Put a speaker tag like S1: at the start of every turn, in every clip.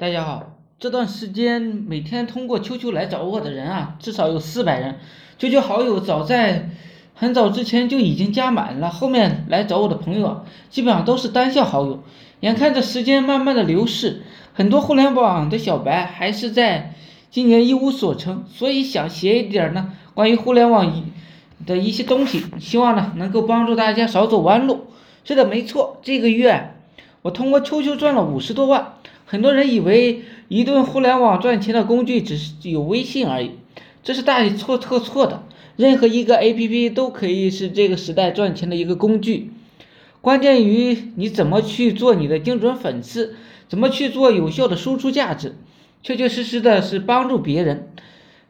S1: 大家好，这段时间每天通过 QQ 来找我的人啊，至少有四百人。QQ 好友早在很早之前就已经加满了，后面来找我的朋友啊，基本上都是单向好友。眼看着时间慢慢的流逝，很多互联网的小白还是在今年一无所成，所以想写一点呢关于互联网的一些东西，希望呢能够帮助大家少走弯路。是的，没错，这个月我通过 QQ 赚了五十多万。很多人以为移动互联网赚钱的工具只是有微信而已，这是大错特错的。任何一个 APP 都可以是这个时代赚钱的一个工具，关键于你怎么去做你的精准粉丝，怎么去做有效的输出价值，确确实实的是帮助别人。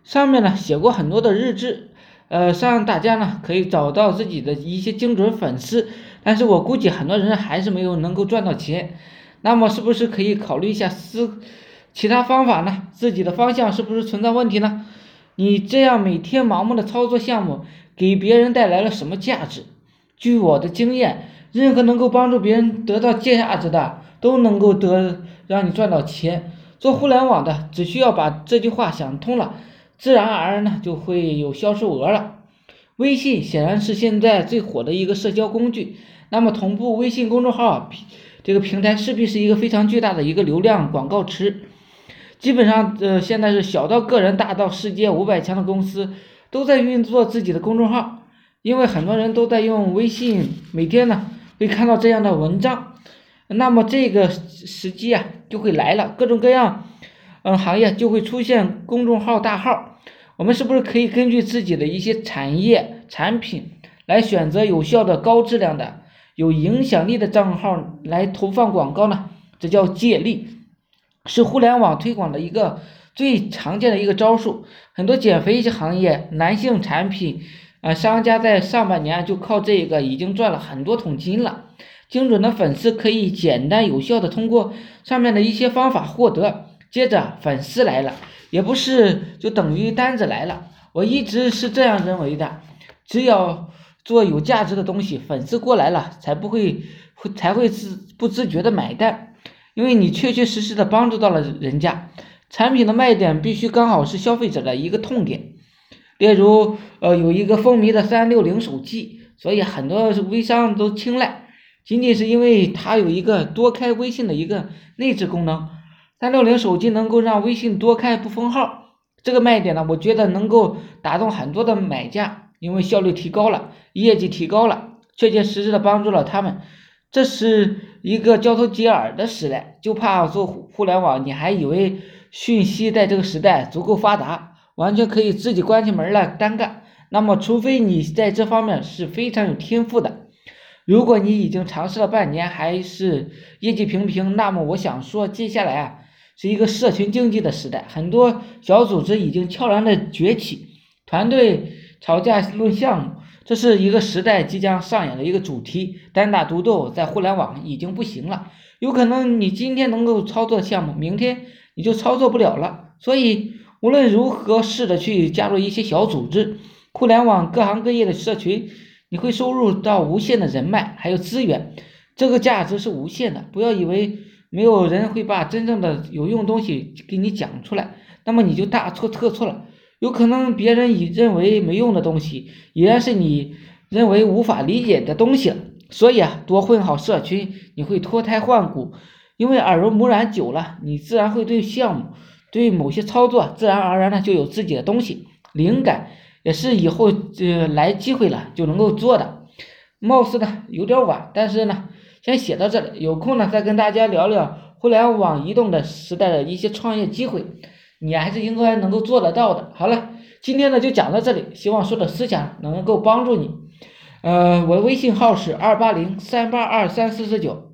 S1: 上面呢写过很多的日志，呃，让大家呢可以找到自己的一些精准粉丝，但是我估计很多人还是没有能够赚到钱。那么是不是可以考虑一下思其他方法呢？自己的方向是不是存在问题呢？你这样每天盲目的操作项目，给别人带来了什么价值？据我的经验，任何能够帮助别人得到价值的，都能够得让你赚到钱。做互联网的，只需要把这句话想通了，自然而然呢就会有销售额了。微信显然是现在最火的一个社交工具，那么同步微信公众号。这个平台势必是一个非常巨大的一个流量广告池，基本上呃现在是小到个人，大到世界五百强的公司都在运作自己的公众号，因为很多人都在用微信，每天呢会看到这样的文章，那么这个时机啊就会来了，各种各样嗯行业就会出现公众号大号，我们是不是可以根据自己的一些产业产品来选择有效的高质量的？有影响力的账号来投放广告呢？这叫借力，是互联网推广的一个最常见的一个招数。很多减肥一些行业、男性产品啊商家在上半年就靠这个已经赚了很多桶金了。精准的粉丝可以简单有效的通过上面的一些方法获得。接着粉丝来了，也不是就等于单子来了。我一直是这样认为的，只要。做有价值的东西，粉丝过来了才不会会才会自不自觉的买单，因为你确确实实的帮助到了人家。产品的卖点必须刚好是消费者的一个痛点，例如呃有一个风靡的三六零手机，所以很多微商都青睐，仅仅是因为它有一个多开微信的一个内置功能。三六零手机能够让微信多开不封号，这个卖点呢，我觉得能够打动很多的买家。因为效率提高了，业绩提高了，确确实实的帮助了他们。这是一个交头接耳的时代，就怕做互联网，你还以为讯息在这个时代足够发达，完全可以自己关起门来单干。那么，除非你在这方面是非常有天赋的。如果你已经尝试了半年还是业绩平平，那么我想说，接下来啊是一个社群经济的时代，很多小组织已经悄然的崛起，团队。吵架论项目，这是一个时代即将上演的一个主题。单打独斗在互联网已经不行了，有可能你今天能够操作项目，明天你就操作不了了。所以无论如何，试着去加入一些小组织，互联网各行各业的社群，你会收入到无限的人脉还有资源，这个价值是无限的。不要以为没有人会把真正的有用东西给你讲出来，那么你就大错特错了。有可能别人已认为没用的东西，依然是你认为无法理解的东西。所以啊，多混好社群，你会脱胎换骨。因为耳濡目染久了，你自然会对项目、对某些操作，自然而然的就有自己的东西。灵感也是以后呃来机会了就能够做的。貌似呢有点晚，但是呢，先写到这里，有空呢再跟大家聊聊互联网移动的时代的一些创业机会。你还是应该能够做得到的。好了，今天呢就讲到这里，希望说的思想能够帮助你。呃，我的微信号是二八零三八二三四四九。